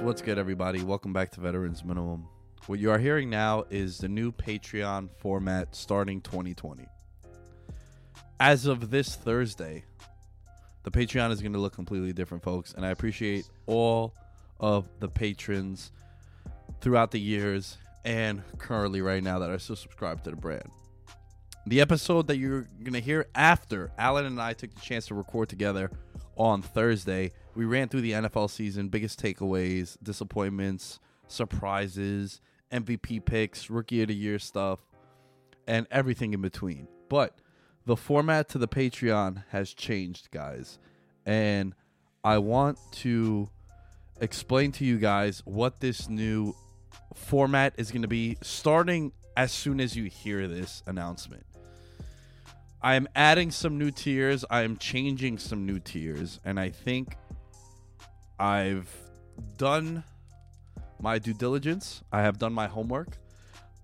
What's good, everybody? Welcome back to Veterans Minimum. What you are hearing now is the new Patreon format starting 2020. As of this Thursday, the Patreon is going to look completely different, folks. And I appreciate all of the patrons throughout the years and currently right now that are still subscribed to the brand. The episode that you're going to hear after Alan and I took the chance to record together on Thursday, we ran through the NFL season, biggest takeaways, disappointments, surprises, MVP picks, rookie of the year stuff, and everything in between. But the format to the Patreon has changed, guys. And I want to explain to you guys what this new format is going to be starting as soon as you hear this announcement. I am adding some new tiers. I am changing some new tiers. And I think I've done my due diligence. I have done my homework.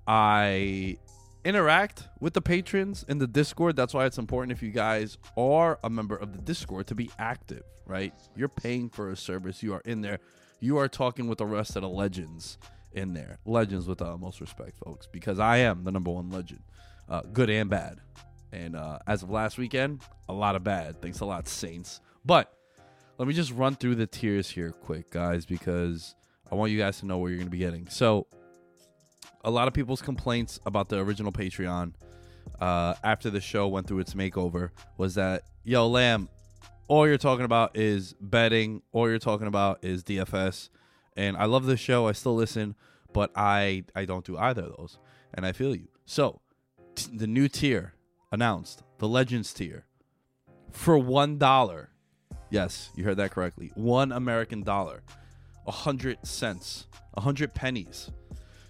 I interact with the patrons in the Discord. That's why it's important if you guys are a member of the Discord to be active, right? You're paying for a service. You are in there. You are talking with the rest of the legends in there. Legends with the utmost respect, folks, because I am the number one legend, uh, good and bad. And uh, as of last weekend, a lot of bad. Thanks a lot, Saints. But let me just run through the tiers here quick, guys, because I want you guys to know what you're going to be getting. So, a lot of people's complaints about the original Patreon uh, after the show went through its makeover was that, yo, Lamb, all you're talking about is betting, all you're talking about is DFS. And I love the show, I still listen, but I I don't do either of those. And I feel you. So, t- the new tier announced, the Legends tier, for one dollar. Yes, you heard that correctly. One American dollar, a hundred cents, a hundred pennies.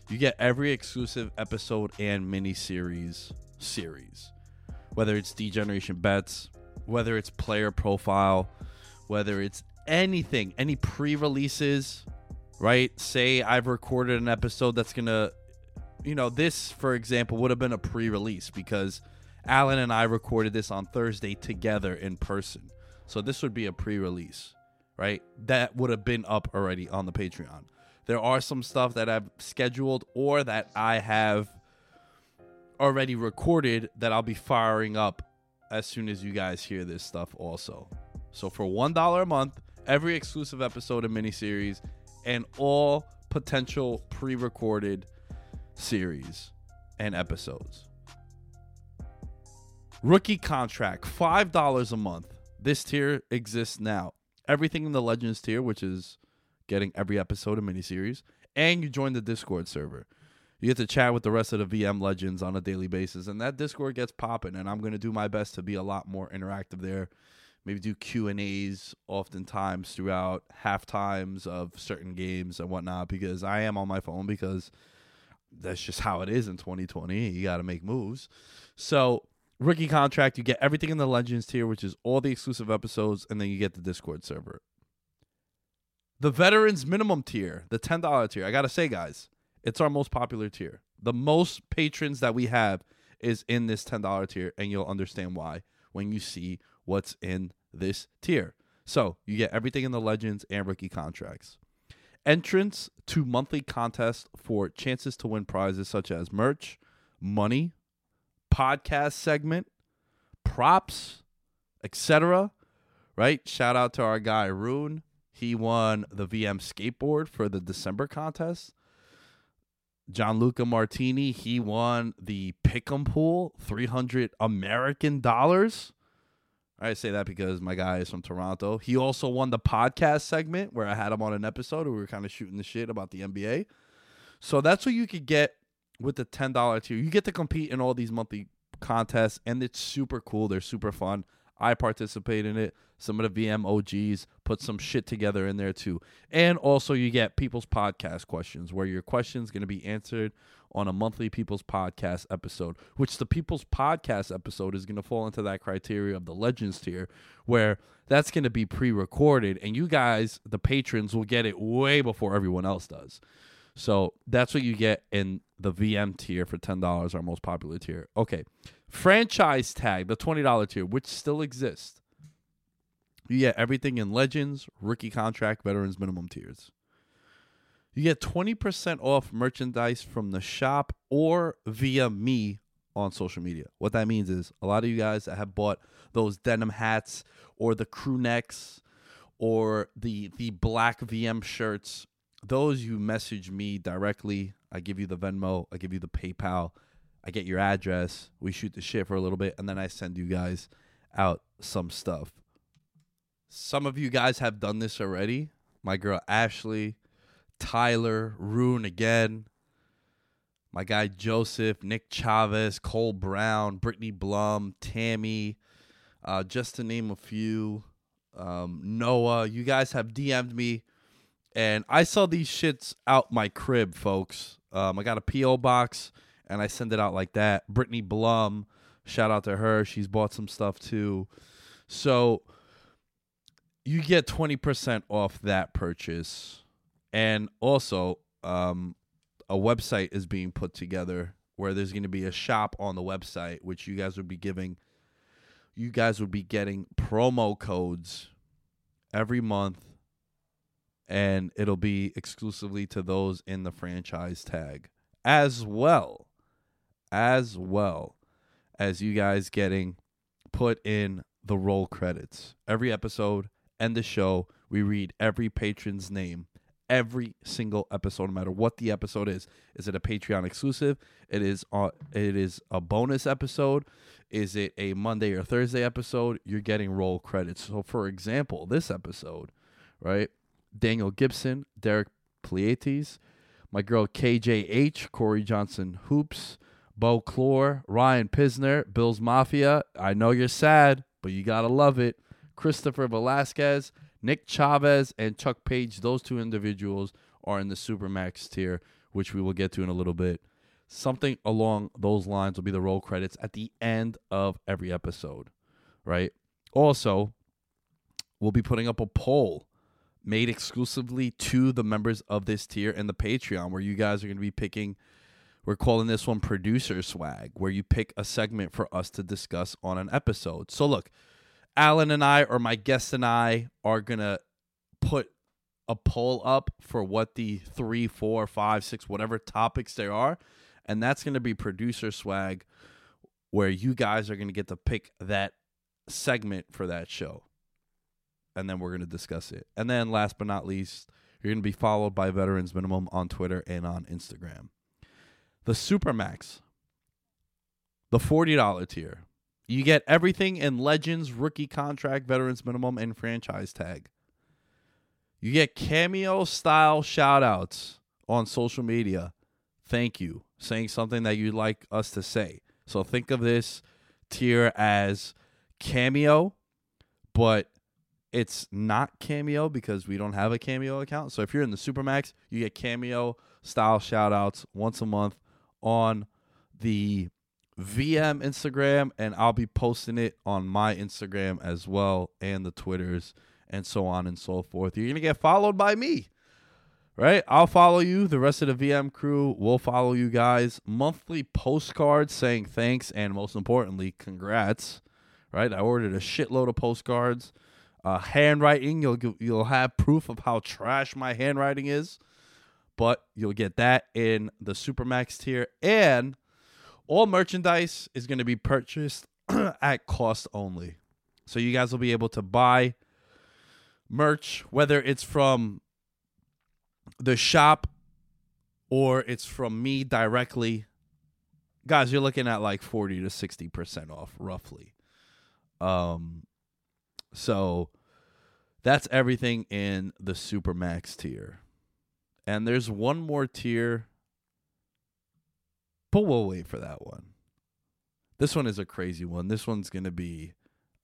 You get every exclusive episode and mini series series, whether it's Degeneration Bets, whether it's player profile, whether it's anything, any pre-releases, right? Say I've recorded an episode that's gonna, you know, this for example would have been a pre-release because Alan and I recorded this on Thursday together in person. So this would be a pre-release, right? That would have been up already on the Patreon. There are some stuff that I've scheduled or that I have already recorded that I'll be firing up as soon as you guys hear this stuff also. So for $1 a month, every exclusive episode of miniseries and all potential pre-recorded series and episodes. Rookie contract, $5 a month. This tier exists now. Everything in the Legends tier, which is getting every episode of miniseries, and you join the Discord server. You get to chat with the rest of the VM legends on a daily basis, and that Discord gets popping. And I'm gonna do my best to be a lot more interactive there. Maybe do Q and A's oftentimes throughout half times of certain games and whatnot because I am on my phone because that's just how it is in 2020. You got to make moves. So rookie contract, you get everything in the Legends tier, which is all the exclusive episodes, and then you get the Discord server. The veterans minimum tier, the $10 tier. I got to say, guys, it's our most popular tier. The most patrons that we have is in this $10 tier, and you'll understand why when you see what's in this tier. So you get everything in the Legends and rookie contracts. Entrance to monthly contests for chances to win prizes such as merch, money, podcast segment, props, etc. Right? Shout out to our guy Rune. He won the VM skateboard for the December contest. Gianluca Martini, he won the Pick'em Pool, 300 American dollars. I say that because my guy is from Toronto. He also won the podcast segment where I had him on an episode where we were kind of shooting the shit about the NBA. So that's what you could get with the $10 tier. You get to compete in all these monthly contests, and it's super cool. They're super fun. I participate in it. Some of the VM OGs put some shit together in there too. And also you get people's podcast questions where your question's going to be answered on a monthly people's podcast episode, which the people's podcast episode is going to fall into that criteria of the legends tier where that's going to be pre-recorded and you guys the patrons will get it way before everyone else does. So that's what you get in the VM tier for $10, our most popular tier. Okay. Franchise tag, the $20 tier, which still exists. You get everything in Legends, rookie contract, veterans minimum tiers. You get 20% off merchandise from the shop or via me on social media. What that means is a lot of you guys that have bought those denim hats or the crew necks or the the black VM shirts, those you message me directly. I give you the Venmo, I give you the PayPal, I get your address, we shoot the shit for a little bit, and then I send you guys out some stuff. Some of you guys have done this already. My girl Ashley, Tyler, Rune again, my guy Joseph, Nick Chavez, Cole Brown, Brittany Blum, Tammy, uh, just to name a few. Um, Noah, you guys have DM'd me, and I saw these shits out my crib, folks. Um, I got a PO box, and I send it out like that. Brittany Blum, shout out to her. She's bought some stuff too. So you get 20% off that purchase. And also, um, a website is being put together where there's going to be a shop on the website, which you guys would be giving, you guys would be getting promo codes every month. And it'll be exclusively to those in the franchise tag, as well, as well as you guys getting put in the roll credits. Every episode and the show, we read every patron's name every single episode, no matter what the episode is. Is it a Patreon exclusive? It is. Uh, it is a bonus episode. Is it a Monday or Thursday episode? You're getting roll credits. So, for example, this episode, right? Daniel Gibson, Derek Pleiades, my girl KJH, Corey Johnson Hoops, Bo Clore, Ryan Pisner, Bills Mafia. I know you're sad, but you gotta love it. Christopher Velasquez, Nick Chavez, and Chuck Page. Those two individuals are in the Supermax tier, which we will get to in a little bit. Something along those lines will be the roll credits at the end of every episode, right? Also, we'll be putting up a poll made exclusively to the members of this tier and the Patreon, where you guys are going to be picking. We're calling this one producer swag, where you pick a segment for us to discuss on an episode. So, look, Alan and I, or my guest and I, are gonna put a poll up for what the three, four, five, six, whatever topics there are, and that's gonna be producer swag, where you guys are gonna get to pick that segment for that show. And then we're going to discuss it. And then last but not least, you're going to be followed by Veterans Minimum on Twitter and on Instagram. The Supermax, the $40 tier. You get everything in Legends, rookie contract, Veterans Minimum, and franchise tag. You get cameo style shout outs on social media. Thank you. Saying something that you'd like us to say. So think of this tier as cameo, but it's not cameo because we don't have a cameo account. So if you're in the Supermax, you get cameo style shout outs once a month on the VM Instagram, and I'll be posting it on my Instagram as well and the Twitters and so on and so forth. You're going to get followed by me, right? I'll follow you. The rest of the VM crew will follow you guys. Monthly postcards saying thanks and most importantly, congrats, right? I ordered a shitload of postcards. Uh, handwriting, you'll you'll have proof of how trash my handwriting is, but you'll get that in the Supermax tier and all merchandise is going to be purchased at cost only. So you guys will be able to buy merch, whether it's from the shop or it's from me directly. Guys, you're looking at like 40 to 60% off roughly. Um so that's everything in the Supermax tier. And there's one more tier but we'll wait for that one. This one is a crazy one. This one's gonna be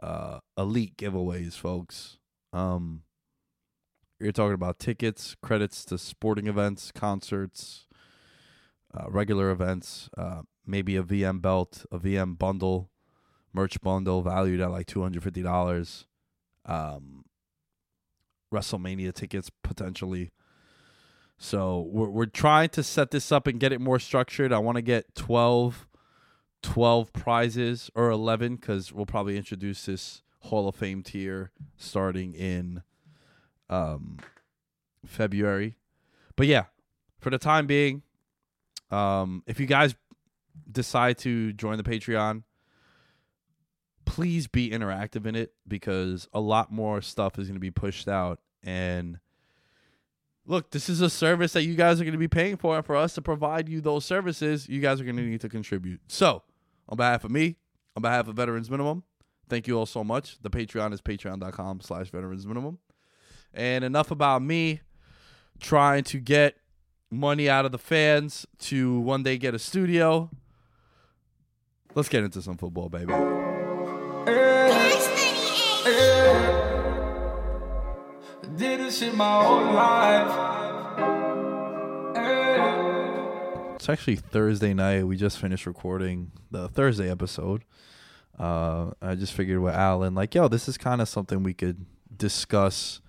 uh, elite giveaways, folks. Um, you're talking about tickets, credits to sporting events, concerts, uh, regular events, uh, maybe a VM belt, a VM bundle, merch bundle valued at like two hundred fifty dollars. Um, WrestleMania tickets potentially. So we're we're trying to set this up and get it more structured. I want to get 12, 12 prizes or 11 because we'll probably introduce this Hall of Fame tier starting in um, February. But yeah, for the time being, um, if you guys decide to join the Patreon, please be interactive in it because a lot more stuff is going to be pushed out and – look, this is a service that you guys are going to be paying for, and for us to provide you those services, you guys are going to need to contribute. So, on behalf of me, on behalf of Veterans Minimum, thank you all so much. The Patreon is patreon.com slash veterans minimum. And enough about me trying to get money out of the fans to one day get a studio. Let's get into some football, baby. It's actually Thursday night. We just finished recording the Thursday episode. Uh, I just figured with Alan, like, yo, this is kind of something we could discuss.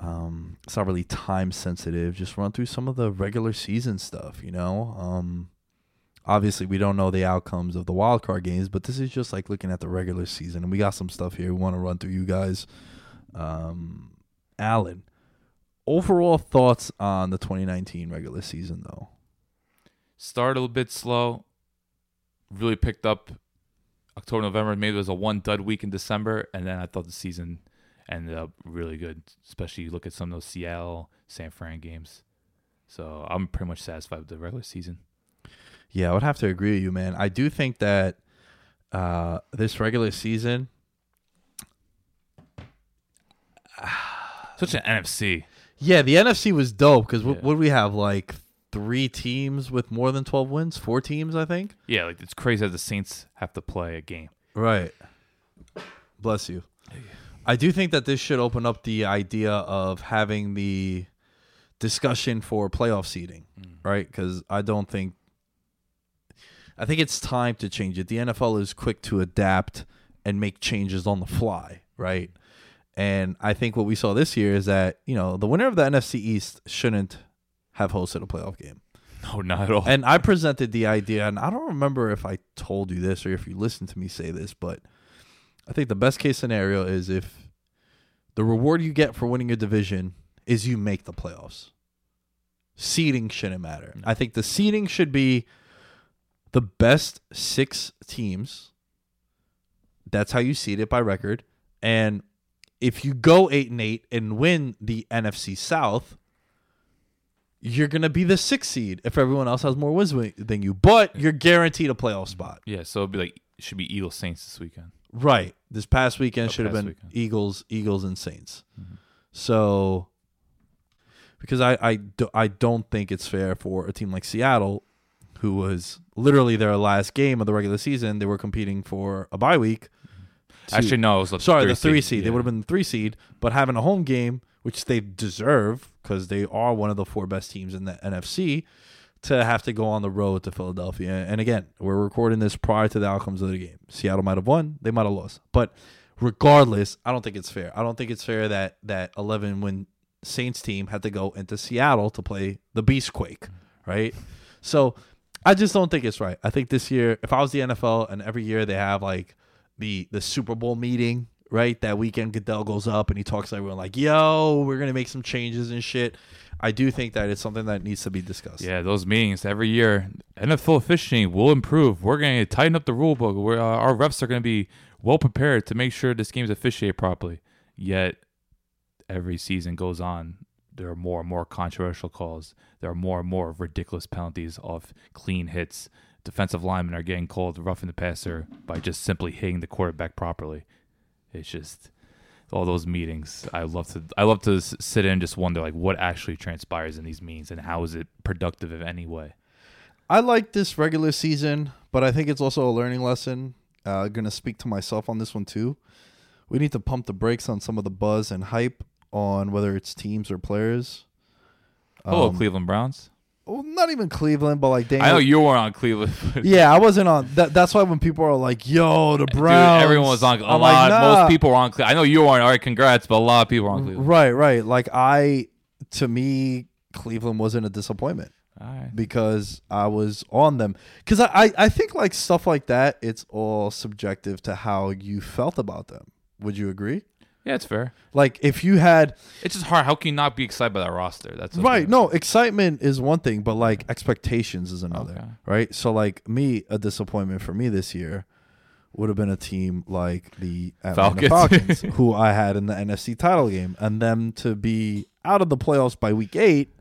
Um, it's not really time sensitive. Just run through some of the regular season stuff, you know. Um, obviously we don't know the outcomes of the wild card games, but this is just like looking at the regular season, and we got some stuff here we want to run through you guys. Um, Alan, overall thoughts on the 2019 regular season, though? Started a little bit slow. Really picked up October, November. Maybe it was a one dud week in December, and then I thought the season ended up really good. Especially you look at some of those Seattle, San Fran games. So I'm pretty much satisfied with the regular season. Yeah, I would have to agree with you, man. I do think that uh, this regular season Such an NFC. Yeah, the NFC was dope because Yeah. what do we have? Like three teams with more than 12 wins? Four teams, I think. Yeah, like it's crazy that the Saints have to play a game. Right. Bless you. I do think that this should open up the idea of having the discussion for playoff seeding, right? Because I don't think. I think it's time to change it. The NFL is quick to adapt and make changes on the fly, right? And I think what we saw this year is that, you know, the winner of the NFC East shouldn't have hosted a playoff game. No, not at all. And I presented the idea, and I don't remember if I told you this or if you listened to me say this, but I think the best case scenario is if the reward you get for winning a division is you make the playoffs. Seeding shouldn't matter. Mm. I think the seeding should be the best six teams That's how you seed it by record. And if you go eight and eight and win the NFC South, you're gonna be the sixth seed if everyone else has more wins than you. But you're guaranteed a playoff spot. Yeah, so it'd be like it should be Eagles Saints this weekend. Right. This past weekend Oh, should have been weekend. Mm-hmm. Eagles, Eagles, and Saints. So, because I I, do, I don't think it's fair for a team like Seattle, who was literally their last game of the regular season, they were competing for a bye week. to- Actually, no, it was the sorry, three the three seed, seed. They yeah. would have been the three seed, but having a home game, which they deserve because they are one of the four best teams in the NFC, to have to go on the road to Philadelphia. And again, we're recording this prior to the outcomes of the game. Seattle might have won, they might have lost, but regardless, I don't think it's fair. I don't think it's fair that that 11 win Saints team had to go into Seattle to play the Beastquake, right? So I just don't think it's right. I think this year, if I was the NFL and every year they have like the the Super Bowl meeting, right? That weekend Goodell goes up and he talks to everyone like, "Yo, we're gonna make some changes and shit." I do think that it's something that needs to be discussed. Yeah, those meetings every year. NFL officiating will improve. We're going to tighten up the rule book. We're, uh, our refs are going to be well prepared to make sure this game's officiated properly. Yet, every season goes on, there are more and more controversial calls. There are more and more ridiculous penalties off clean hits. Defensive linemen are getting called roughing the passer by just simply hitting the quarterback properly. It's just all those meetings. I love to. I love to sit in and just wonder like what actually transpires in these meetings and how is it productive in any way. I like this regular season, but I think it's also a learning lesson. Uh, gonna speak to myself on this one too. We need to pump the brakes on some of the buzz and hype on whether it's teams or players. Hello, Um, Cleveland Browns. Well, not even Cleveland, but like Daniel. I know you were on Cleveland. Yeah, I wasn't on. That, that's why when people are like, "Yo, the Dude, Browns," everyone was on. A I'm lot. like, nah. Most people were on. Cle- I know you weren't. All right, congrats, but a lot of people were on Cleveland. Right, right. Like I, to me, Cleveland wasn't a disappointment All right. because I was on them. Because I, I, I think like stuff like that, it's all subjective to how you felt about them. Would you agree? Yeah, it's fair. Like if you had It's just hard. How can you not be excited by that roster? That's right, no excitement is one thing, but like expectations is another. Okay. Right. So like me, a disappointment for me this year would have been a team like the Atlanta Falcons. Falcons, who I had in the NFC title game, and them to be out of the playoffs by week eight.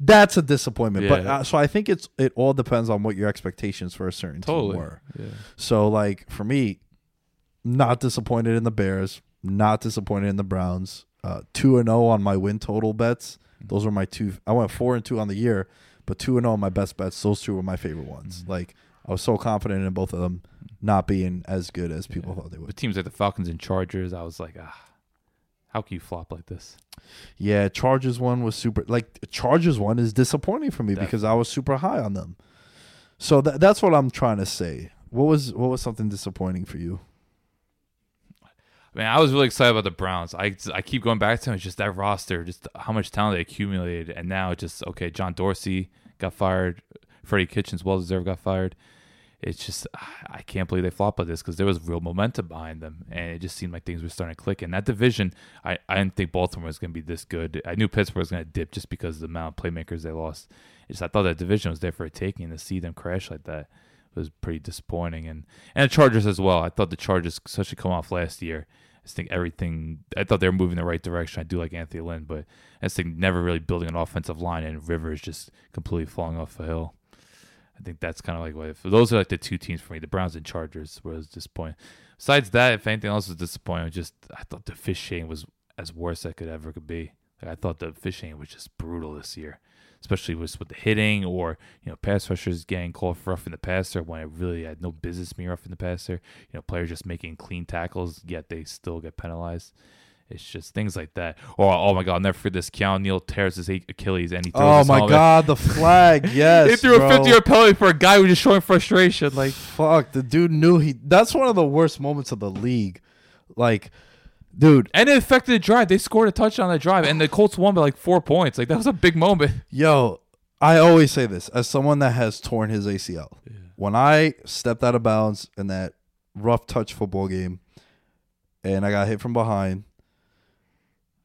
That's a disappointment. But uh, so I think it's it all depends on what your expectations for a certain Totally. team were. Yeah. So like for me, not disappointed in the Bears, not disappointed in the Browns. Uh, two and zero on my win total bets. Those were my two. I went four and two on the year, but two and zero on my best bets. Those two were my favorite ones. Like I was so confident in both of them not being as good as people thought they would. teams like the Falcons and Chargers, I was like, ah, how can you flop like this? Yeah, Chargers one was super. Like Chargers one is disappointing for me because I was super high on them. So tha that's what I'm trying to say. What was what was something disappointing for you? Man, I was really excited about the Browns. I I keep going back to them. It's just that roster, just how much talent they accumulated, and now it's just okay. John Dorsey got fired. Freddie Kitchens, well deserved, got fired. It's just I can't believe they flopped like this because there was real momentum behind them, and it just seemed like things were starting to click. And that division, I, I didn't think Baltimore was going to be this good. I knew Pittsburgh was going to dip just because of the amount of playmakers they lost. It's just I thought that division was there for a taking, to see them crash like that was pretty disappointing. And and the Chargers as well. I thought the Chargers, especially come off last year, I just think everything. I thought they were moving in the right direction. I do like Anthony Lynn, but I just think never really building an offensive line, and Rivers just completely falling off the hill. I think that's kind of like what those are like the two teams for me. The Browns and Chargers was disappointing. Besides that, if anything else was disappointing, just I thought the fishing was as worse as it could ever could be. Like, I thought the fishing was just brutal this year, especially with with the hitting or you know pass rushers getting called for roughing the passer when it really had no business being roughing the passer. You know players just making clean tackles yet they still get penalized. It's just things like that. Or oh my god, I'll never forget this. Keanu Neal tears his Achilles and he throws Oh my god, the flag! Yes, They threw bro. a 50 yard penalty for a guy who was just showing frustration. Like, Fuck, the dude knew he. That's one of the worst moments of the league. Like, dude, and it affected the drive. They scored a touchdown on the drive, and the Colts won by like four points. Like, that was a big moment. yo, I always say this as someone that has torn his ACL. When I stepped out of bounds in that rough touch football game, and I got hit from behind,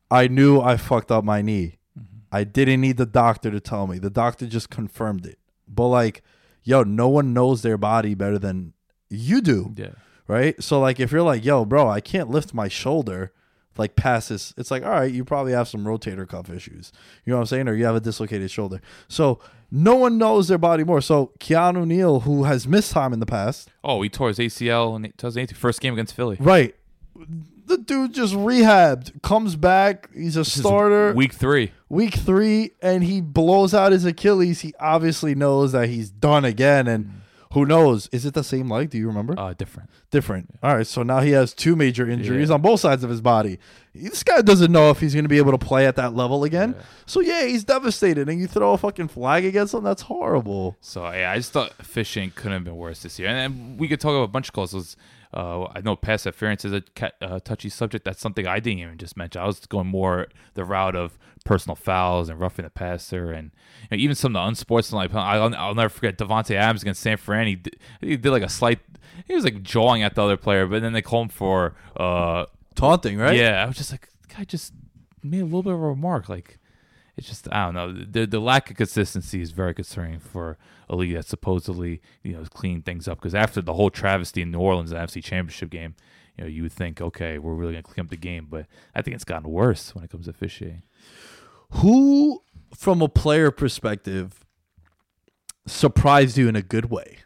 I knew I fucked up my knee. Mm-hmm. I didn't need the doctor to tell me. The doctor just confirmed it. But like, yo, no one knows their body better than you do. Yeah. Right? So like if you're like, yo, bro, I can't lift my shoulder like past this, it's like, all right, you probably have some rotator cuff issues. You know what I'm saying? Or you have a dislocated shoulder. So no one knows their body more. So Keanu Neal, who has missed time in the past, Oh, he tore his ACL in 2018, first game against Philly. right? The dude just rehabbed, comes back. He's a This starter. Week three. week three and he blows out his Achilles, he obviously knows that he's done again. And who knows? Is it the same leg? Do you remember? Uh, different. Different. All right. So now he has two major injuries Yeah. on both sides of his body. This guy doesn't know if he's going to be able to play at that level again. Yeah. So yeah, he's devastated. And you throw a fucking flag against him? That's horrible. So yeah, I just thought fishing couldn't have been worse this year. And, then we could talk about a bunch of calls. Uh, I know pass interference is a uh, touchy subject. That's something I didn't even just mention. I was going more the route of personal fouls and roughing the passer, and you know, even some of the unsportsmanlike. I'll, I'll never forget Davante Adams against San Fran. He did, he did like a slight. He was like jawing at the other player, but then they call him for uh, Taunting, right? yeah, I was just like, the guy just made a little bit of a remark. Like, it's just, I don't know. The the lack of consistency is very concerning for a league that supposedly, you know, clean things up. Because after the whole travesty in New Orleans, the NFC Championship game, you know, you would think, okay, we're really to clean up the game. But I think it's gotten worse when it comes to officiating. Who, from a player perspective, surprised you in a good way?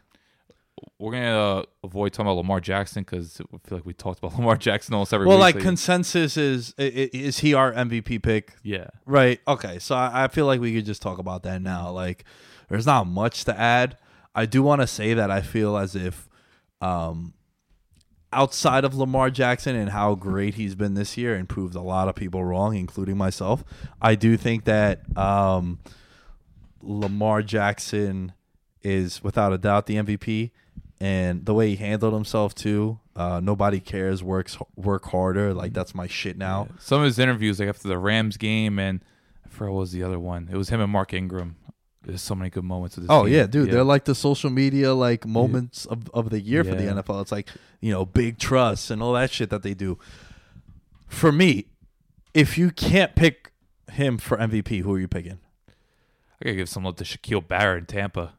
We're going to uh, avoid talking about Lamar Jackson because I feel like we talked about Lamar Jackson almost every week. Well, week. like lately. consensus is is he our MVP pick? yeah. Right. Okay. So I, I feel like we could just talk about that now. Like, there's not much to add. I do want to say that I feel as if, um, outside of Lamar Jackson and how great he's been this year and proved a lot of people wrong, including myself, I do think that um, Lamar Jackson is without a doubt the MVP. And the way he handled himself too, uh, nobody cares. Works work harder. Like that's my shit now. Some of his interviews, like after the Rams game, and I forgot what was the other one. It was him and Mark Ingram. There's so many good moments with this. Oh team. yeah, dude, they're like the social media like moments of, of the year for the NFL. It's like you know big trusts and all that shit that they do. For me, if you can't pick him for MVP, who are you picking I gotta give some love to Shaquille Barrett in Tampa.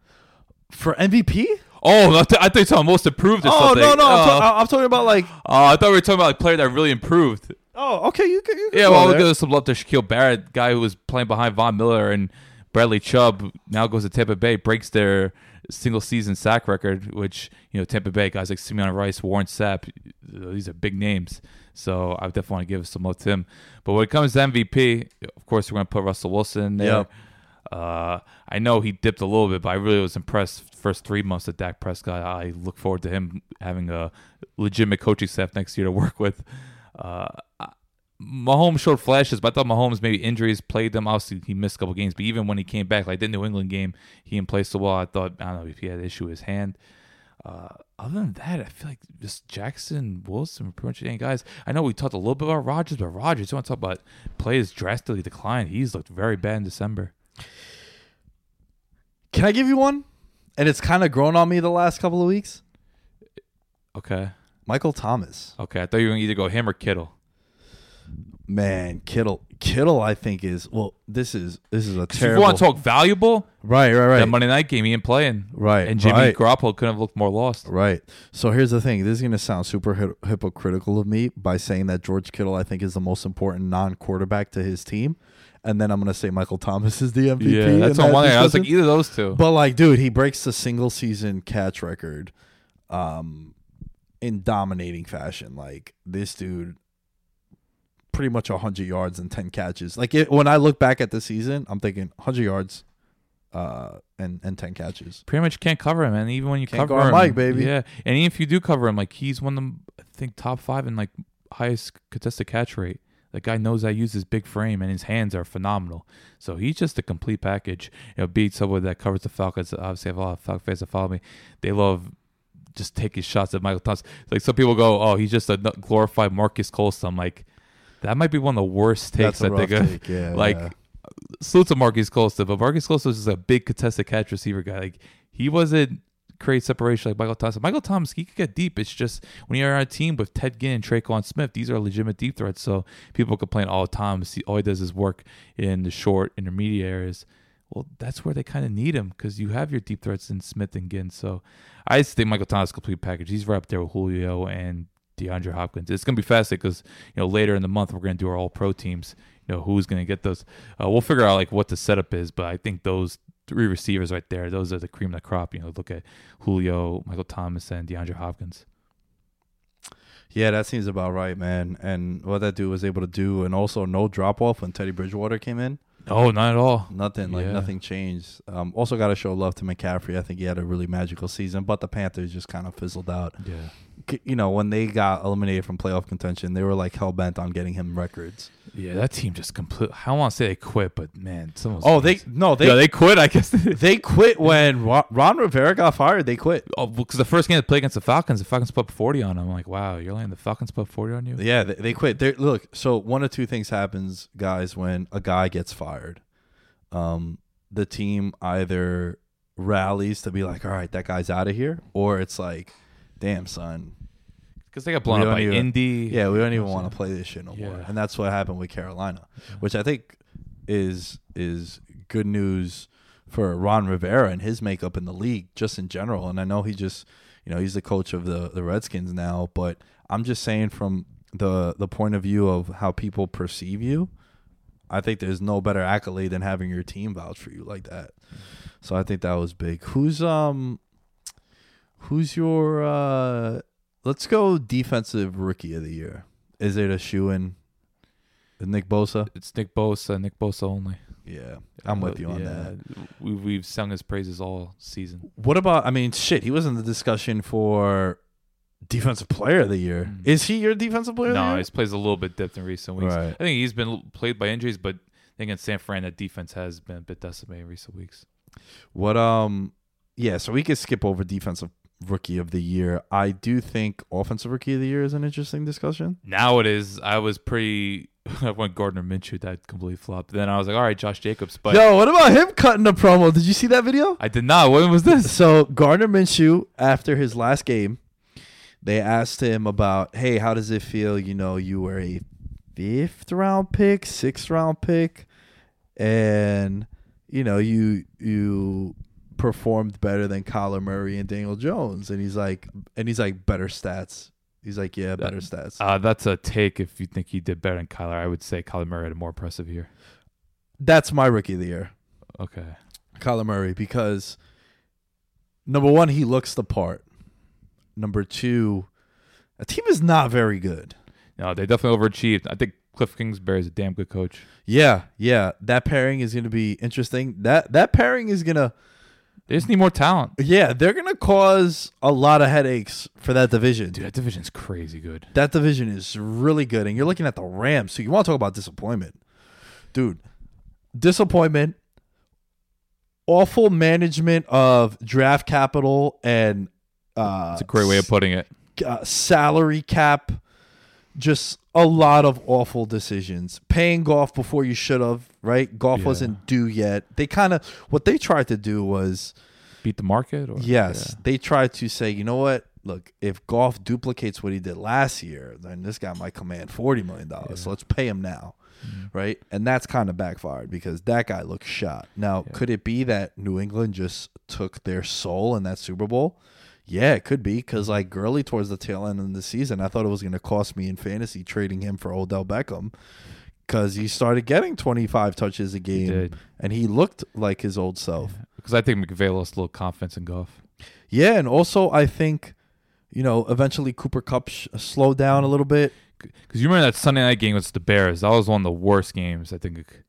for MVP? Oh, I, th- I thought you were talking most improved or Oh something. no no, I'm, Oh. I'm talking about like Oh, I thought we were talking about like player that really improved. oh okay, you can, you can Yeah, go well, we'll there. give some love to Shaquille Barrett, guy who was playing behind Von Miller and Bradley Chubb. Now goes to Tampa Bay, breaks their single season sack record, which you know Tampa Bay guys like Simeon Rice, Warren Sapp, these are big names. So I definitely want to give some love to him. But when it comes to MVP, of course we're going to put Russell Wilson in there. Yep. Uh, I know he dipped a little bit, but I really was impressed. First three months of Dak Prescott, I look forward to him having a legitimate coaching staff next year to work with. Uh, Mahomes showed flashes, but I thought Mahomes maybe injuries played them. Obviously, he missed a couple games, but even when he came back, like the New England game, he didn't play so well. I thought I don't know if he had an issue with his hand. Uh, other than that, I feel like just Jackson, Wilson, pretty much any guys. I know we talked a little bit about Rodgers, but Rodgers, you want to talk about plays drastically declined. He's looked very bad in December. Can I give you one? And it's kind of grown on me the last couple of weeks. Okay, Michael Thomas. okay. I thought you were gonna either go him or Kittle. Man, Kittle. Kittle, I think is well. This is this is a terrible. If you want to talk valuable, right, right, right. that Monday night game, he ain't playing. Right, And Jimmy right. Garoppolo couldn't have looked more lost. Right. So here's the thing. This is going to sound super hy- hypocritical of me by saying that George Kittle, I think, is the most important non-quarterback to his team, and then I'm going to say Michael Thomas is the MVP. Yeah, that's that on one. I was like either of those two. but like, dude, he breaks the single season catch record, um, in dominating fashion. Like this dude, pretty much hundred yards and ten catches. Like it, when I look back at the season, I'm thinking hundred yards, uh, and and ten catches. pretty much can't cover him, and even when you Can't cover him, Mike, baby. yeah, and even if you do cover him, like he's one of them, I think top five in like highest contested catch rate. The guy knows I use his big frame, and his hands are phenomenal. So he's just a complete package. You know, beat someone that covers the Falcons. Obviously, I have a lot of Falcon fans that follow me. They love just taking shots at Michael Thomas. Like some people go, "Oh, he's just a glorified Marques Colston." I'm like, that might be one of the worst takes I think take. Yeah, like yeah. salute to Marques Colston, but Marques Colston is just a big contested catch receiver guy. Like he wasn't create separation like Michael Thomas. Michael Thomas, he could get deep. It's just when you're on a team with Ted Ginn and Tre'Quan Smith, these are legitimate deep threats. So people complain all the time. See, all he does is work in the short intermediate areas. Well, that's where they kind of need him because you have your deep threats in Smith and Ginn. So I just think Michael Thomas complete package. He's right up there with Julio and DeAndre Hopkins. It's gonna be fascinating because you know later in the month we're gonna do our All Pro teams. You know who's gonna get those. Uh, we'll figure out like what the setup is, but I think those three receivers right there, those are the cream of the crop. You know, look at Julio, Michael Thomas, and DeAndre Hopkins. Yeah, that seems about right, man. And what that dude was able to do, and also no drop off when Teddy Bridgewater came in. Oh, not at all. Nothing like Yeah. nothing changed. Um, also got to show love to McCaffrey. I think he had a really magical season, but the Panthers just kind of fizzled out. Yeah. You know, when they got eliminated from playoff contention, they were like hell bent on getting him records. Yeah, that team just complete. I don't want to say they quit, but man, some Oh, they no, they they quit. I guess they quit when Ron, Ron Rivera got fired. They quit. Oh, because the first game they played against the Falcons, the Falcons put 40 on them. I'm like, wow, you're letting the Falcons put 40 on you? Yeah, they, they quit. They look. So one of two things happens, guys, when a guy gets fired. Um, the team either rallies to be like, "All right, that guy's out of here," or it's like, "Damn, son, Because they got blown We up don't by even- Indy. yeah, we don't even want to play this shit no more." Yeah. And that's what happened with Carolina, which I think is is good news for Ron Rivera and his makeup in the league just in general. And I know he just, you know, he's the coach of the the Redskins now, but I'm just saying from the the point of view of how people perceive you, I think there's no better accolade than having your team vouch for you like that. So I think that was big. Who's um who's your uh let's go defensive rookie of the year. Is it a shoe in Nick Bosa? It's Nick Bosa, Nick Bosa only. Yeah. I'm with you on Yeah, that. We, we've sung his praises all season. What about I mean shit, he was in the discussion for defensive player of the year. Mm. Is he your defensive player No, year? his plays a little bit dipped in recent weeks. Right. I think he's been played by injuries, but I think in San Fran, that defense has been a bit decimated in recent weeks. What um yeah, so we could skip over defensive rookie of the year. I do think offensive rookie of the year is an interesting discussion. Now it is. I was pretty. I went Gardner Minshew. That completely flopped. Then I was like, all right, Josh Jacobs. But Yo, what about him cutting the promo? Did you see that video? I did not. When was this? So Gardner Minshew, after his last game, they asked him about, hey, how does it feel? You know, you were a fifth round pick, sixth round pick, and you know, you you performed better than Kyler Murray and Daniel Jones. And he's like and he's like, better stats. He's like, Yeah, better stats. Uh, that's a take. If you think he did better than Kyler, I would say Kyler Murray had a more impressive year. That's my rookie of the year. Okay. Kyler Murray because number one, he looks the part. Number two, a team is not very good. No, they definitely overachieved. I think Cliff Kingsbury is a damn good coach. Yeah, yeah. That pairing is gonna be interesting. That that pairing is gonna They just need more talent. yeah, they're gonna cause a lot of headaches for that division. Dude, that division's crazy good. That division is really good. And you're looking at the Rams. So you want to talk about disappointment. Dude, disappointment, awful management of draft capital and uh It's a great way of putting it. uh, salary cap, just a lot of awful decisions. Paying Goff before you should have, right? Goff Yeah. wasn't due yet. They kind of what they tried to do was Beat the market? Or, yes, they tried to say, you know what? Look, if Goff duplicates what he did last year, then this guy might command forty million dollars. So let's pay him now. Mm-hmm. Right? And that's kind of backfired because that guy looks shot. Now, could it be that New England just took their soul in that Super Bowl? Yeah, it could be because like Gurley towards the tail end of the season, I thought it was going to cost me in fantasy trading him for Odell Beckham because he started getting 25 touches a game did. and he looked like his old self. Because I think McVay lost a little confidence in Goff. Yeah, and also I think, you know, eventually Cooper Kupp sh- uh, slowed down a little bit. Because you remember that Sunday night game against the Bears? That was one of the worst games, I think,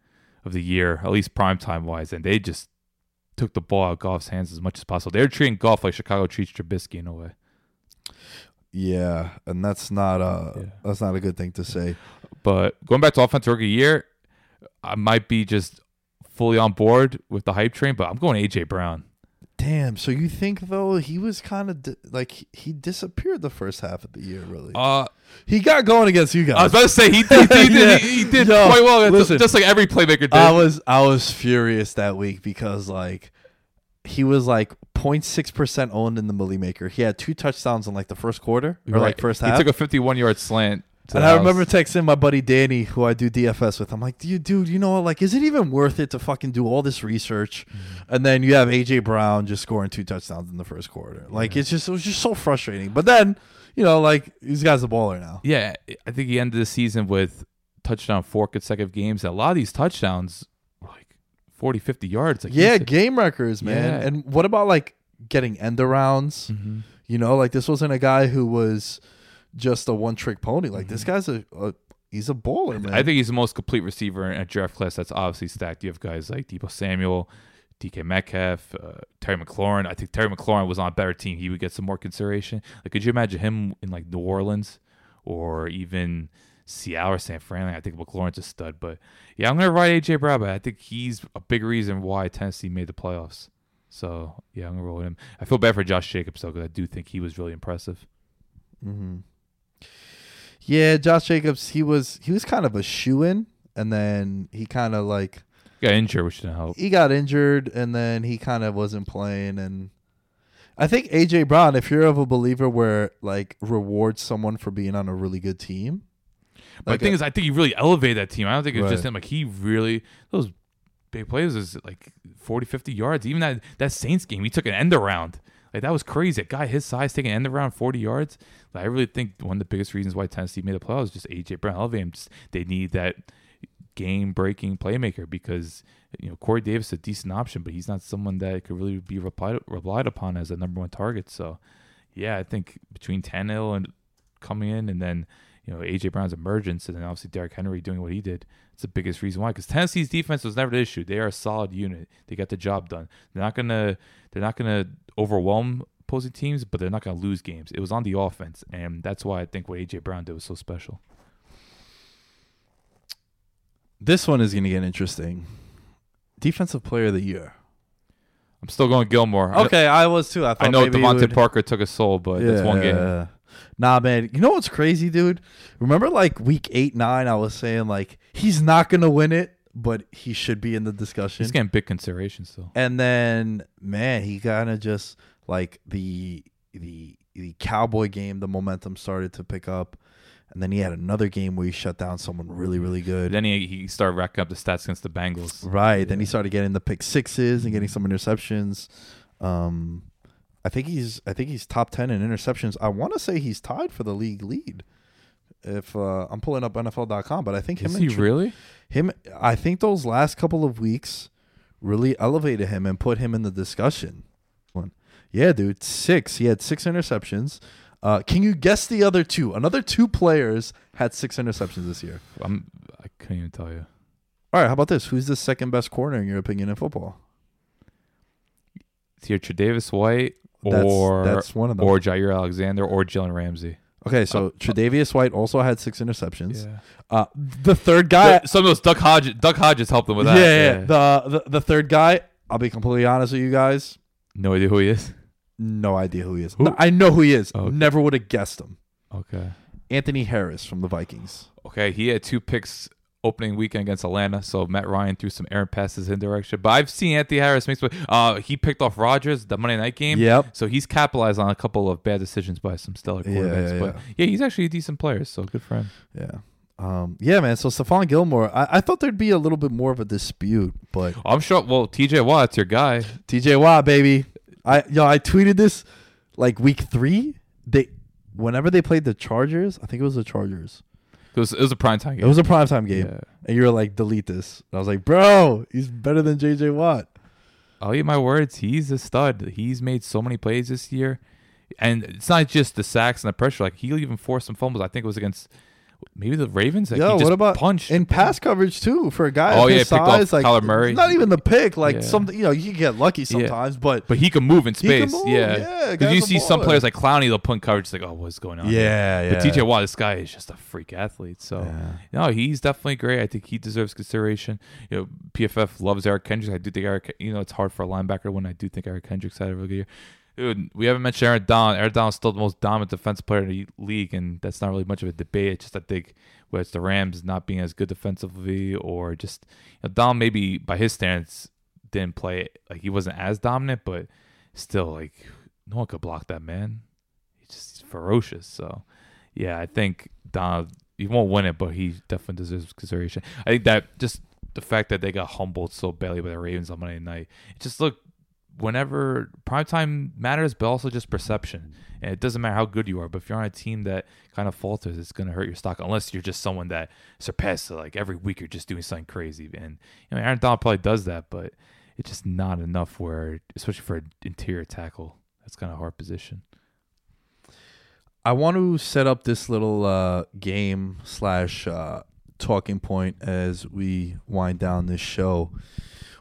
of the year, at least prime time wise. And they just took the ball out of Goff's hands as much as possible. They're treating Goff like Chicago treats Trubisky in a way. Yeah, and that's not a Yeah. that's not a good thing to say. But going back to offensive rookie year, I might be just fully on board with the hype train, but I'm going AJ Brown. Damn. So you think though he was kind of di- like he- disappeared the first half of the year? Really? Uh, he got going against you guys. I was about to say he did, he did, Yeah. he, he did Yo, quite well, listen. just like every playmaker did. I was I was furious that week because like he was like 0.6 percent owned in the Milly Maker. He had two touchdowns in like the first quarter or like first half. he took a 51 yard slant And I house. remember texting my buddy Danny, who I do DFS with. I'm like, dude, dude, you know what? Like, is it even worth it to fucking do all this research? Mm-hmm. And then you have AJ Brown just scoring two touchdowns in the first quarter. Like, it's just, it was just so frustrating. But then, you know, like, this guy's a baller now. Yeah, I think he ended the season with touchdown four consecutive games. A lot of these touchdowns like 40, 50 yards. Like yeah, game records, man. Yeah. And what about like getting end arounds? Mhm. You know, like this wasn't a guy who was just a one trick pony. Like this guy's a, a he's a bowler, man. Mm-hmm. I think he's the most complete receiver in a draft class that's obviously stacked. You have guys like Deebo Samuel, DK Metcalf, uh, Terry McLaurin. I think Terry McLaurin was on a better team. He would get some more consideration. Like, could you imagine him in like New Orleans or even Seattle or San Fran? Like, I think McLaurin's a stud. But yeah, I'm gonna ride AJ Brown. But I think he's a big reason why Tennessee made the playoffs. So yeah, I'm gonna roll with him. I feel bad for Josh Jacobs though, because I do think he was really impressive. hmm Yeah, Josh Jacobs, he was he was kind of a shoe in, and then he kind of like Got injured, which didn't help. he got injured, and then he kind of wasn't playing. And I think AJ Brown, if you're of a believer where like rewards someone for being on a really good team, But like the thing a- is, I think he really elevated that team. I don't think it was just him. Like he really those big plays is like 40, 50 yards. Even that that Saints game, he took an end around. Like that was crazy. A guy his size taking end around forty yards. Like, I really think one of the biggest reasons why Tennessee made the playoffs is just AJ Brown elevating. him. Just- They need that game breaking playmaker because you know Corey Davis is a decent option, but he's not someone that could really be relied relied upon as a number one target. So yeah, I think between Tannehill and coming in and then you know AJ Brown's emergence and then obviously Derrick Henry doing what he did. It's the biggest reason why. Because Tennessee's defense was never the issue. They are a solid unit. They got the job done. They're not gonna they're not gonna overwhelm opposing teams, but they're not gonna lose games. It was on the offense, and that's why I think what AJ Brown did was so special. this one is going to get interesting. Defensive Player of the Year. I'm still going Gilmore. Okay, I was too. I, thought I, know DeVante Parker took a soul, but that's one game. Nah, man. You know what's crazy, dude? Remember, like week eight, nine, I was saying like he's not gonna win it, but he should be in the discussion. He's getting big consideration still. and then, man, he kind of just like the the the Cowboy game. The momentum started to pick up, and then he had another game where he shut down someone really, really good. Then he he started racking up the stats against the Bengals. Right. Then he started getting the pick sixes and getting some interceptions. Um, I think he's I think he's top ten in interceptions. I want to say he's tied for the league lead. If uh, I'm pulling up NFL.com, but I think him Is and he really? him I think those last couple of weeks really elevated him and put him in the discussion. One. Yeah, dude, six. He had six interceptions. Uh, can you guess the other two? Another two players had six interceptions this year. I'm I couldn't even tell you. All right, how about this? Who's the second best corner in your opinion in football? It's either Tre'Davious White That's- or that's one of them. or Jaire Alexander or Jalen Ramsey. Okay, so Tre'Davious White also had six interceptions. Yeah. Uh, the third guy, Some of those Duck Hodges, Duck Hodges helped them with yeah, that. yeah, The, the the third guy. I'll be completely honest with you guys. no idea who he is. No idea who he is. Who? No, I know who he is. Oh, okay. Never would have guessed him. Okay. Anthony Harris from the Vikings. Okay, he had two picks opening weekend against Atlanta, so Matt Ryan threw some errant passes in direction. But I've seen Anthony Harris make. Uh, he picked off Rodgers the Monday night game. Yep. So he's capitalized on a couple of bad decisions by some stellar Yeah, quarterbacks. yeah, but yeah. yeah, he's actually a decent player, so good for him. Yeah. Um, yeah, man. So Stephon Gilmore, I, I thought there'd be a little bit more of a dispute, but I'm sure. Well, TJ Watt's your guy. TJ Watt, baby. I yo, I tweeted this like week three. They whenever they played the Chargers, I think it was the Chargers. It was, it was a prime time game. It was a primetime game. Yeah. And you were like, delete this. And I was like, bro, he's better than JJ Watt. Oh, I'll eat my words. He's a stud. He's made so many plays this year, and it's not just the sacks and the pressure. Like he'll even force some fumbles. I think it was against maybe the Ravens. Like, he Yo, what about punched in pass coverage too for a guy Oh, of yeah, his picked off size? Like Kyler Murray. Not even the pick. Like Yeah. something, you know, you can get lucky sometimes, but But he can move in space. move, yeah. yeah, Because you see some players like Clowney, they'll in coverage. It's like, oh, what's going on? here? yeah, But TJ Watt, this guy is just a freak athlete. So, Yeah. no, he's definitely great. I think he deserves consideration. You know, PFF loves Eric Kendricks. I do think Eric, you know, it's hard for a linebacker when I do think Eric Kendricks had a really good year. Dude, we haven't mentioned Aaron Donald. Aaron Donald's still the most dominant defensive player in the league, and that's not really much of a debate. It's just I think whether it's the Rams not being as good defensively or just you know, Donald maybe by his standards didn't play like he wasn't as dominant, but still like no one could block that man. He's just ferocious. So yeah, I think Donald he won't win it, but he definitely deserves consideration. I think that just the fact that they got humbled so badly by the Ravens on Monday night, it just look whenever prime time matters, but also just perception. And it doesn't matter how good you are, but if you're on a team that kind of falters, it's going to hurt your stock unless you're just someone that surpasses like every week you're just doing something crazy. And you know, Aaron Donald probably does that, but it's just not enough where, especially for an interior tackle, that's kind of hard position. I want to set up this little uh, game slash uh, talking point as we wind down this show.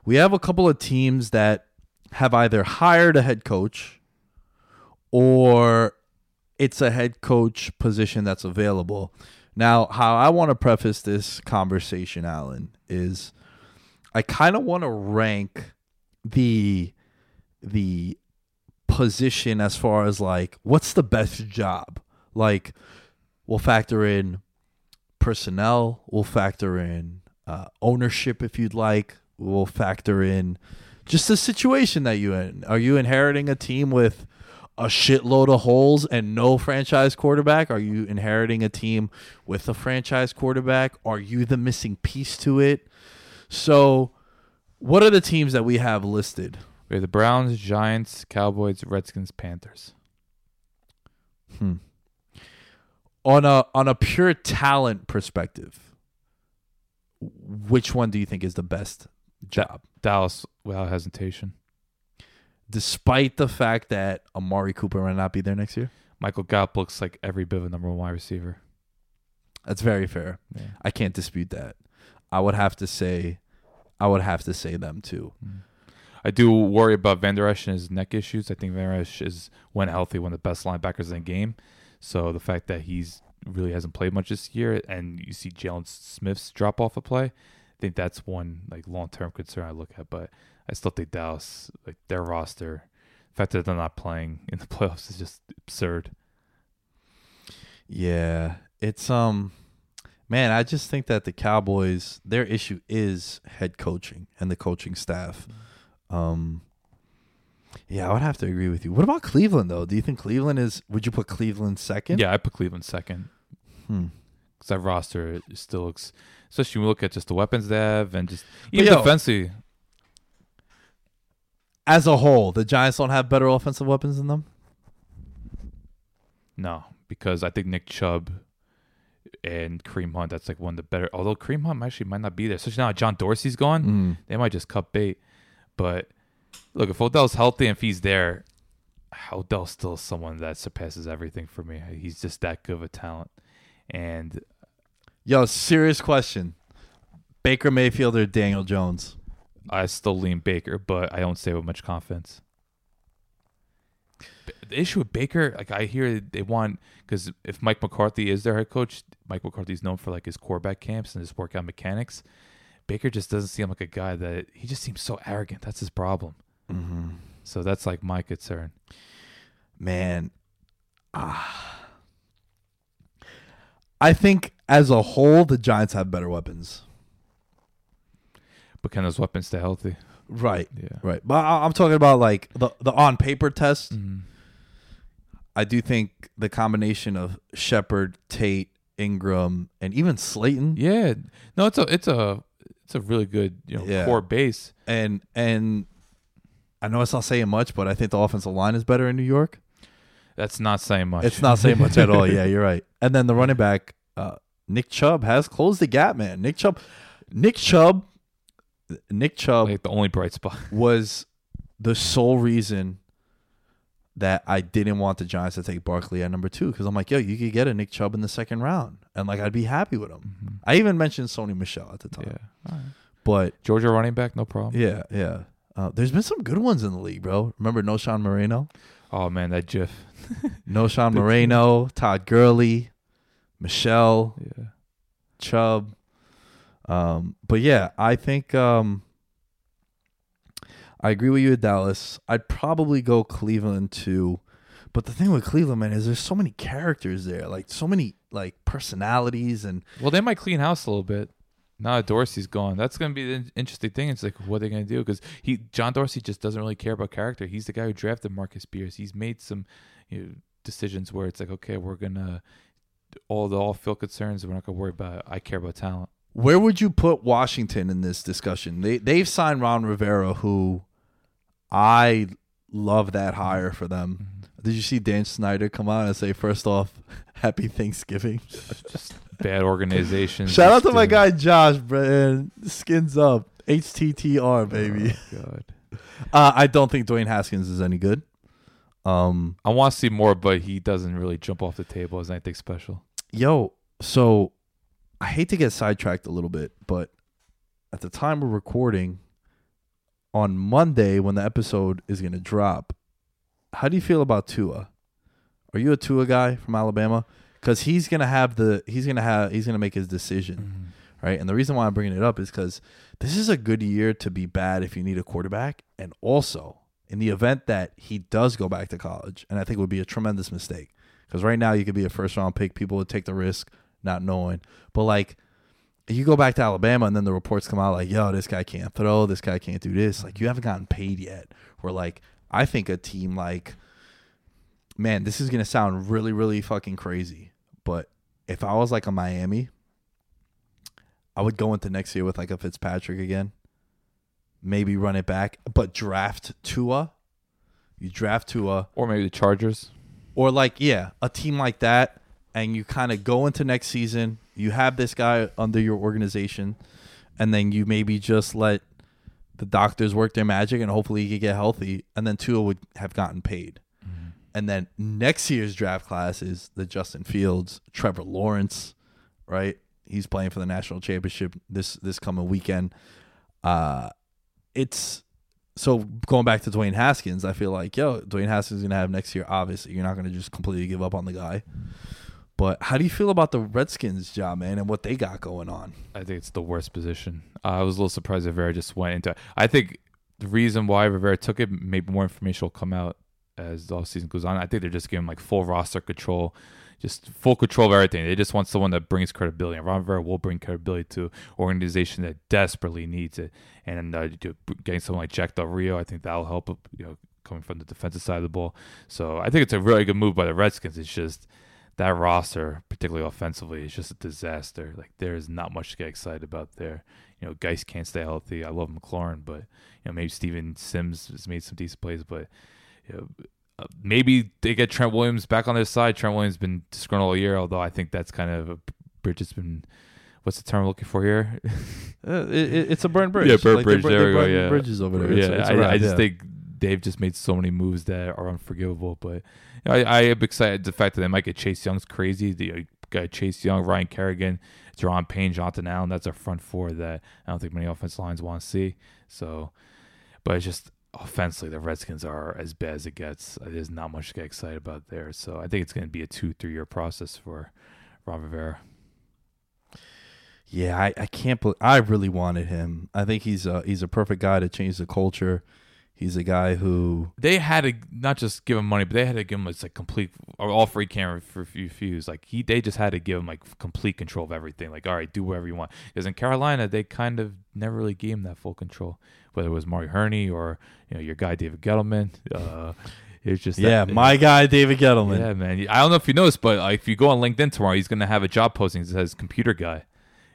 We have a couple of teams that have either hired a head coach or it's a head coach position that's available. Now, how I want to preface this conversation, Alan, is I kind of want to rank the the position as far as like what's the best job. Like we'll factor in personnel, we'll factor in uh, ownership if you'd like, we'll factor in just the situation that you in. Are you inheriting a team with a shitload of holes and no franchise quarterback? Are you inheriting a team with a franchise quarterback? Are you the missing piece to it? So, what are the teams that we have listed? We have the Browns, Giants, Cowboys, Redskins, Panthers. Hmm. On a on a pure talent perspective, which one do you think is the best job? Dallas without hesitation. Despite the fact that Amari Cooper might not be there next year? Michael Gallup looks like every bit of a number one wide receiver. That's very fair. Yeah. I can't dispute that. I would have to say I would have to say them too. Mm. I do worry about Vander Esch and his neck issues. I think Vander Esch is, when healthy, one of the best linebackers in the game. So the fact that he's really hasn't played much this year, and you see Jaylon Smith's drop off a play, think that's one like long term concern I look at. But I still think Dallas, like their roster, the fact that they're not playing in the playoffs is just absurd. Yeah, it's um man, I just think that the Cowboys their issue is head coaching and the coaching staff. Um yeah, I would have to agree with you. What about Cleveland though? Do you think Cleveland is would you put Cleveland second? Yeah, I put Cleveland second Hmm. Because that roster it still looks, especially when we look at just the weapons they have and just even yo- defensively. As a whole, the Giants don't have better offensive weapons than them? No, because I think Nick Chubb and Kareem Hunt, that's like one of the better. Although Kareem Hunt actually might not be there, especially now that John Dorsey's gone, Mm. they might just cut bait. But look, if Odell's healthy and if he's there, Odell's still someone that surpasses everything for me. He's just that good of a talent. And Yo, serious question. Baker Mayfield or Daniel Jones? I still lean Baker, but I don't say with much confidence. The issue with Baker, like I hear they want because if Mike McCarthy is their head coach, Mike McCarthy's known for like his quarterback camps and his workout mechanics. Baker just doesn't seem like a guy that he just seems so arrogant. That's his problem. Mm-hmm. So that's like my concern. Man, ah. I think as a whole, the Giants have better weapons. But can those weapons stay healthy? Right, Yeah. right. But I- I'm talking about like the the on paper test. Mhm. I do think the combination of Shepard, Tate, Ingram, and even Slayton, Yeah. No, it's a it's a it's a really good you know Yeah. core base. and and I know it's not saying much, but I think the offensive line is better in New York. That's not saying much. It's not saying much at all. Yeah, you're right. And then the running back, uh, Nick Chubb, has closed the gap, man. Nick Chubb, Nick Chubb, Nick Chubb like the only bright spot. was the sole reason that I didn't want the Giants to take Barkley at number two because I'm like, yo, you could get a Nick Chubb in the second round, and like I'd be happy with him. I even mentioned Sony Michel at the time, Yeah. Right. but Georgia running back, no problem. yeah, yeah. Uh, there's been some good ones in the league, bro. Remember Knowshon Moreno? Oh man, that GIF. Knowshon Moreno, Todd Gurley, Michel, Yeah. Chubb. Um, but yeah, I think um, I agree with you Dallas. I'd probably go Cleveland too. But the thing with Cleveland, man, is there's so many characters there, like so many like personalities, and Well, they might clean house a little bit. Now that Dorsey's gone, that's going to be the interesting thing. It's like, what they're they going to do? Because he, John Dorsey, just doesn't really care about character. He's the guy who drafted Marcus Spears. He's made some you know, decisions where it's like, okay, we're gonna all the all field concerns. We're not gonna worry about. It. I care about talent. Where would you put Washington in this discussion? They they've signed Ron Rivera, who I love that hire for them. Did you see Dan Snyder come out and say first off, Happy Thanksgiving? Just bad organization. Shout out to my guy Josh, man. Skins up. HTTR, baby. Oh, God. Uh, I don't think Dwayne Haskins is any good. Um, I want to see more, but he doesn't really jump off the table as anything special. yo, so I hate to get sidetracked a little bit, but at the time we're recording on Monday when the episode is going to drop, how do you feel about Tua? Are you a Tua guy from Alabama? Because he's gonna have the he's gonna have he's gonna make his decision, right? And the reason why I'm bringing it up is because this is a good year to be bad if you need a quarterback, and also in the event that he does go back to college, and I think it would be a tremendous mistake because right now you could be a first round pick, people would take the risk not knowing, but like you go back to Alabama and then the reports come out like, yo, this guy can't throw, this guy can't do this. Like you haven't gotten paid yet. Where like I think a team like, man, this is gonna sound really, really fucking crazy. But if I was like a Miami, I would go into next year with like a Fitzpatrick again. Maybe run it back, but draft Tua. You draft Tua, Or maybe the Chargers. or like yeah, a team like that, and you kind of go into next season. You have this guy under your organization, and then you maybe just let the doctors work their magic, and hopefully he could get healthy, and then Tua would have gotten paid. And then next year's draft class is the Justin Fields, Trevor Lawrence, right? He's playing for the national championship this this coming weekend. Uh, it's so going back to Dwayne Haskins, I feel like yo, Dwayne Haskins is gonna have next year. Obviously, you're not gonna just completely give up on the guy. But how do you feel about the Redskins job, man, and what they got going on? I think it's the worst position. Uh, I was a little surprised Rivera just went into. I think the reason why Rivera took it, maybe more information will come out as the offseason goes on. I think they're just giving like full roster control, just full control of everything. They just want someone that brings credibility, and Ron Rivera will bring credibility to organization that desperately needs it. And uh, getting someone like Jack Del Rio, I think that'll help. You know, coming from the defensive side of the ball. So I think it's a really good move by the Redskins. It's just that roster, particularly offensively, is just a disaster. Like there is not much to get excited about there. You know, Guice can't stay healthy. I love McLaurin, but you know maybe Steven Sims has made some decent plays, but you know, uh, maybe they get Trent Williams back on their side. Trent Williams has been disgruntled all year, although I think that's kind of a bridge that's been. What's the term I'm looking for here? Uh, it, it- it's a burn bridge. Yeah, burn Like, bridge. bur- There we go. Yeah, bridges over there. Yeah, It's- it's a I, I just yeah. think they've just made so many moves that are unforgivable. But I, I am excited the fact that they might get Chase Young's crazy. The uh, guy Chase Young, Ryan Kerrigan, Daron Payne, Jonathan Allen. That's our front four that I don't think many offense lines want to see. So, but it's just offensively, the Redskins are as bad as it gets. Uh, There's not much to get excited about there. So I think it's going to be a two, three year process for Ron Rivera. Yeah, I, I can't believe I really wanted him. I think he's a, he's a perfect guy to change the culture. He's a guy who they had to not just give him money, but they had to give him it's like complete or all free camera for few refuse. Like he, they just had to give him like complete control of everything. Like all right, do whatever you want. Because in Carolina, they kind of never really gave him that full control. Whether it was Marty Hurney or you know your guy David Gettleman, uh, it's just that- yeah, my guy David Gettleman. yeah, man. I don't know if you noticed, but like, if you go on LinkedIn tomorrow, he's gonna have a job posting that says computer guy,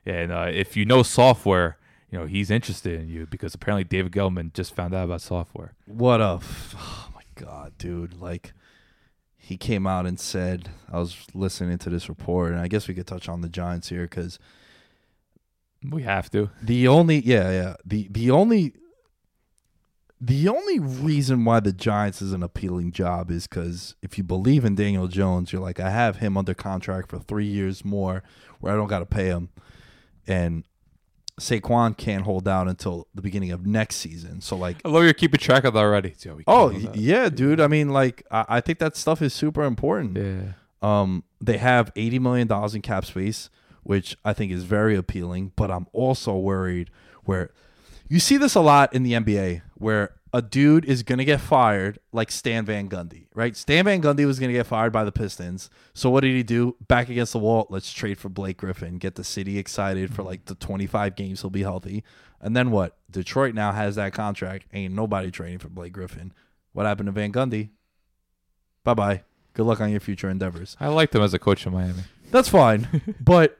and uh, if you know software, you know he's interested in you because apparently David Gettleman just found out about software. What a f- oh my god, dude! Like he came out and said, I was listening to this report, and I guess we could touch on the Giants here because We have to. the only yeah yeah the the only the only reason why the Giants is an appealing job is because if you believe in Daniel Jones, you're like, I have him under contract for three years more, where I don't got to pay him, and Saquon can't hold out until the beginning of next season. So like, I love you're keeping track of that already. Yeah, oh can't y- do that. yeah, dude. I mean, like, I, I think that stuff is super important. yeah. Um, they have eighty million dollars in cap space, which I think is very appealing. But I'm also worried where you see this a lot in the NBA, where a dude is gonna get fired, like Stan Van Gundy, right? Stan Van Gundy was gonna get fired by the Pistons. So what did he do? Back against the wall. Let's trade for Blake Griffin. Get the city excited for mm-hmm. like the 25 games he'll be healthy. And then what? Detroit now has that contract. Ain't nobody trading for Blake Griffin. What happened to Van Gundy? Bye bye. Good luck on your future endeavors. I liked him as a coach in Miami. That's fine. but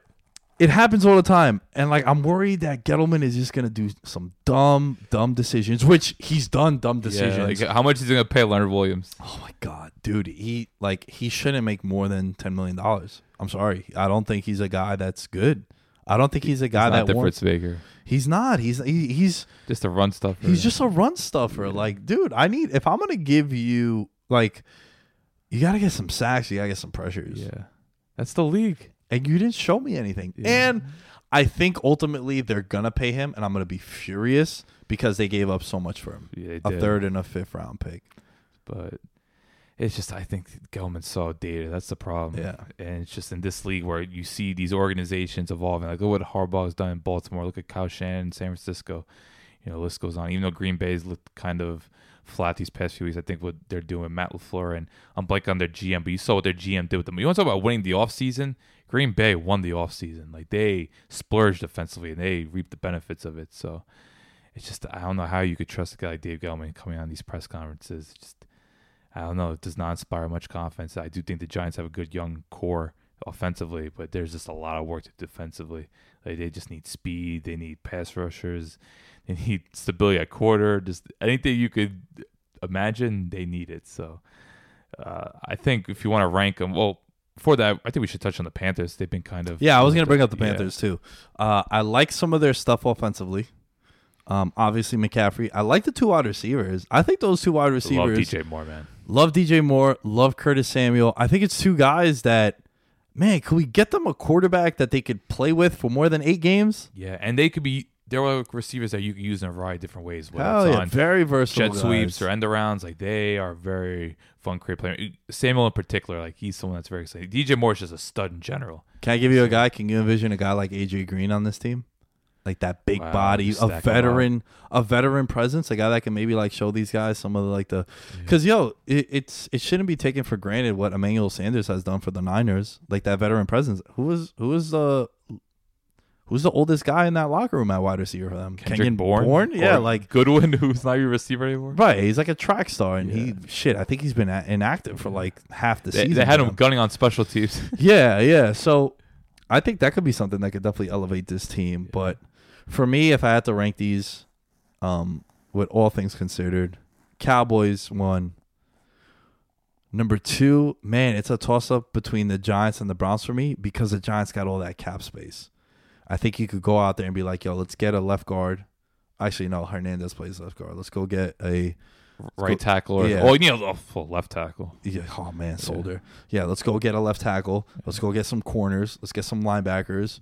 it happens all the time. And like I'm worried that Gettleman is just gonna do some dumb, dumb decisions, which he's done dumb decisions. Yeah, like how much is he gonna pay Leonard Williams? oh my god, dude. He like he shouldn't make more than ten million dollars. I'm sorry. I don't think he's a guy that's good. I don't think he's a guy He's not that the wants, Fritz Baker. He's not. He's he, he's Just a run stuff. He's just a run stuffer. Like, dude, I need if I'm gonna give you like, you gotta get some sacks. You gotta get some pressures. yeah. That's the league. And you didn't show me anything. Yeah. And I think ultimately they're gonna pay him, and I'm gonna be furious because they gave up so much for him. Yeah, a did. third and a fifth round pick. but it's just I think Gettleman's saw data. That's the problem. Yeah. and it's just in this league where you see these organizations evolving. Like look what Harbaugh's done in Baltimore. Look at Kyle Shanahan in San Francisco. You know, the list goes on. Even though Green Bay's looked kind of flat these past few weeks, I think what they're doing, Matt Lafleur, and um, I'm blanking on their GM, but you saw what their GM did with them. You want to talk about winning the offseason? Green Bay won the offseason. Like they splurged defensively and they reaped the benefits of it. So it's just I don't know how you could trust a guy like Dave Gettleman coming on these press conferences. Just I don't know. It does not inspire much confidence. I do think the Giants have a good young core offensively, but there's just a lot of work to defensively. Like they just need speed. They need pass rushers. They need stability at quarter. Just anything you could imagine, they need it. So uh, I think if you want to rank them, well, before that, I think we should touch on the Panthers. They've been kind of Yeah, I was gonna bring up the Yeah. Panthers too. Uh, I like some of their stuff offensively. Um, obviously McCaffrey. I like the two wide receivers. I think those two wide receivers. Love. DJ Moore, man. Love DJ Moore. Love Curtis Samuel. I think it's two guys that, man, could we get them a quarterback that they could play with for more than eight games? Yeah, and they could be. There are receivers that you can use in a variety of different ways. Whether Hell yeah, on very versatile. jet sweeps or end arounds. Like they are very fun, great player. Uh, Samuel in particular, like he's someone that's very exciting. DJ Moore is just a stud in general. Can I give you a guy? Can you envision a guy like AJ Green on this team? Like that big Wow, body, a stack 'em up. veteran, a veteran presence, a guy that can maybe like show these guys some of the like the, because yo, it, it's it shouldn't be taken for granted what Emmanuel Sanders has done for the Niners, like that veteran presence. Who was who was the uh, who's the oldest guy in that locker room at wide receiver for them? Kendrick Kenyon Bourne, yeah, Or like Goodwin, who's not your receiver anymore. right, he's like a track star, and Yeah. he shit. I think he's been inactive for like half the They, season. they had him gunning on special teams. Yeah, yeah. So I think that could be something that could definitely elevate this team. But for me, if I had to rank these, um, with all things considered, Cowboys one. Number two, man, it's a toss up between the Giants and the Browns for me because the Giants got all that cap space. I think you could go out there and be like, yo, let's get a left guard. Actually, no, Hernandez plays left guard. Let's go get a right tackle or Yeah. oh, you need a oh, full left tackle. Yeah, oh man, Solder. Yeah, let's go get a left tackle. Let's go get some corners. Let's get some linebackers.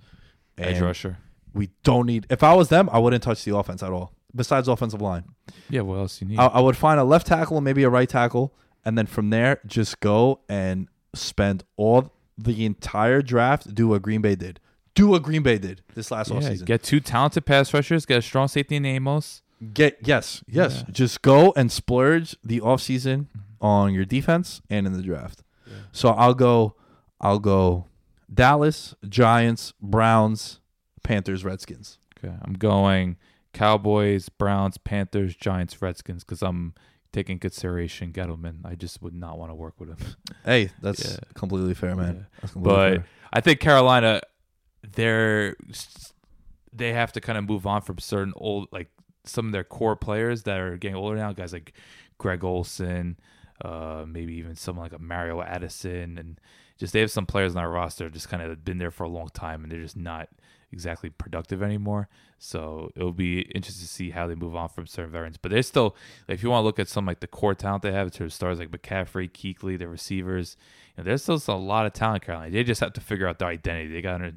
Edge rusher. We don't need. If I was them, I wouldn't touch the offense at all. Besides offensive line, Yeah, what else you need? I, I would find a left tackle and maybe a right tackle, and then from there just go and spend all the entire draft. Do what Green Bay did. Do what Green Bay did this last yeah, offseason. get two talented pass rushers. Get a strong safety in Amos. Get yes, yes. Yeah. Just go and splurge the offseason on your defense and in the draft. So I'll go I'll go Dallas, Giants, Browns, Panthers, Redskins. Okay, I'm going Cowboys, Browns, Panthers, Giants, Redskins because I'm taking consideration Gettleman. I just would not want to work with him. Hey, that's Yeah. completely fair, man. Yeah. That's completely but fair. I think Carolina, they're they have to kind of move on from certain old like some of their core players that are getting older now. Guys like Greg Olsen, uh, maybe even someone like a Mario Addison, and just they have some players on our roster just kind of been there for a long time, and they're just not exactly productive anymore. So it'll be interesting to see how they move on from certain veterans. But they're still, if you want to look at some like the core talent they have, sort of stars like McCaffrey, Kuechly, the receivers, know, there's still a lot of talent in Carolina. They just have to figure out their identity. They got to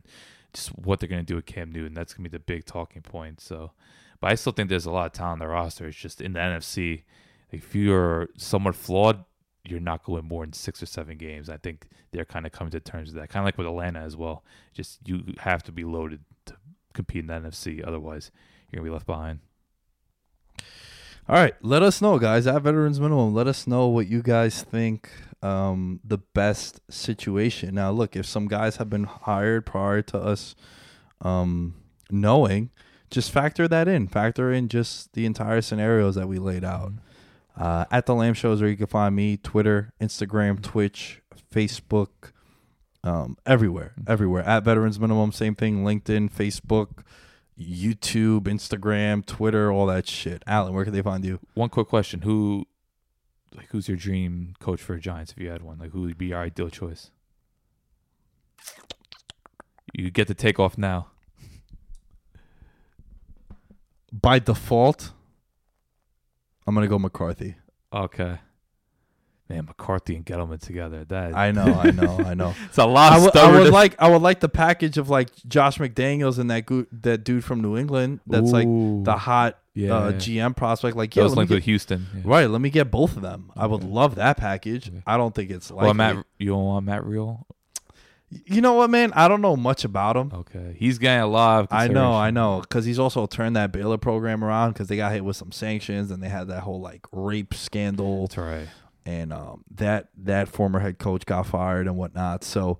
just what they're going to do with Cam Newton. That's going to be the big talking point. So, but I still think there's a lot of talent on the roster. It's just in the NFC, if you're somewhat flawed, you're not going more than six or seven games. I think they're kind of coming to terms with that. Kind of like with Atlanta as well. Just you have to be loaded to compete in the NFC. Otherwise, you're gonna be left behind. All right, let us know, guys. At Veterans Minimum, let us know what you guys think um, the best situation. Now, look, if some guys have been hired prior to us um, knowing, just factor that in. Factor in just the entire scenarios that we laid out. Uh, at the Lamb Shows, where you can find me, Twitter, Instagram, Twitch, Facebook, um, everywhere, everywhere at Veterans Minimum. Same thing. LinkedIn, Facebook, YouTube, Instagram, Twitter, all that shit. Alan, where can they find you? One quick question: Who, like, who's your dream coach for Giants if you had one? Like, who would be your ideal choice? You get to take off now. By default, I'm gonna go McCarthy. Okay. Man, McCarthy and Gettleman together. That I know, I know, I know. it's a lot I stuff. I would like I would like the package of like Josh McDaniels and that goo that dude from New England. That's like the hot Yeah. uh, GM prospect. Like, yeah, Those linked with Houston. Yeah. right. Let me get both of them. I would love that package. I don't think it's like Well, Matt, you don't want Matt Rhule? You know what, man? I don't know much about him. Okay, he's getting a lot of. I know, I know, because he's also turned that Baylor program around because they got hit with some sanctions and they had that whole like rape scandal That's right. and um, that that former head coach got fired and whatnot. So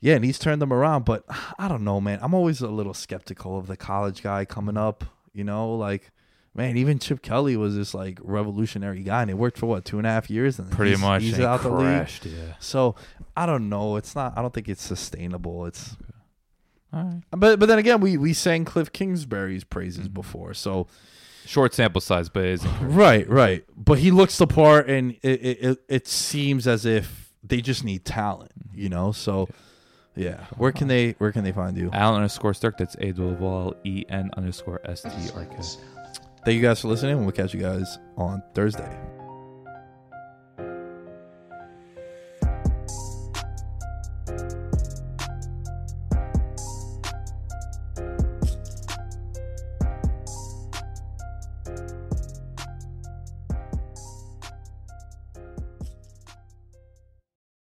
yeah, and he's turned them around. But I don't know, man. I'm always a little skeptical of the college guy coming up. You know, like man, even Chip Kelly was this like revolutionary guy, and he worked for what two and a half years, and Pretty he's, much. he's out the league. Yeah. So I don't know. It's not. I don't think it's sustainable. It's All right. but but then again, we we sang Kliff Kingsbury's praises Mm-hmm. before, so Short sample size, but it's right, right. But he looks the part, and it it, it, it seems as if they just need talent, you know. So yeah, where can they where can they find you? Alan underscore Stirk. That's A double L E N underscore S T R K. Thank you guys for listening. and We'll catch you guys on Thursday.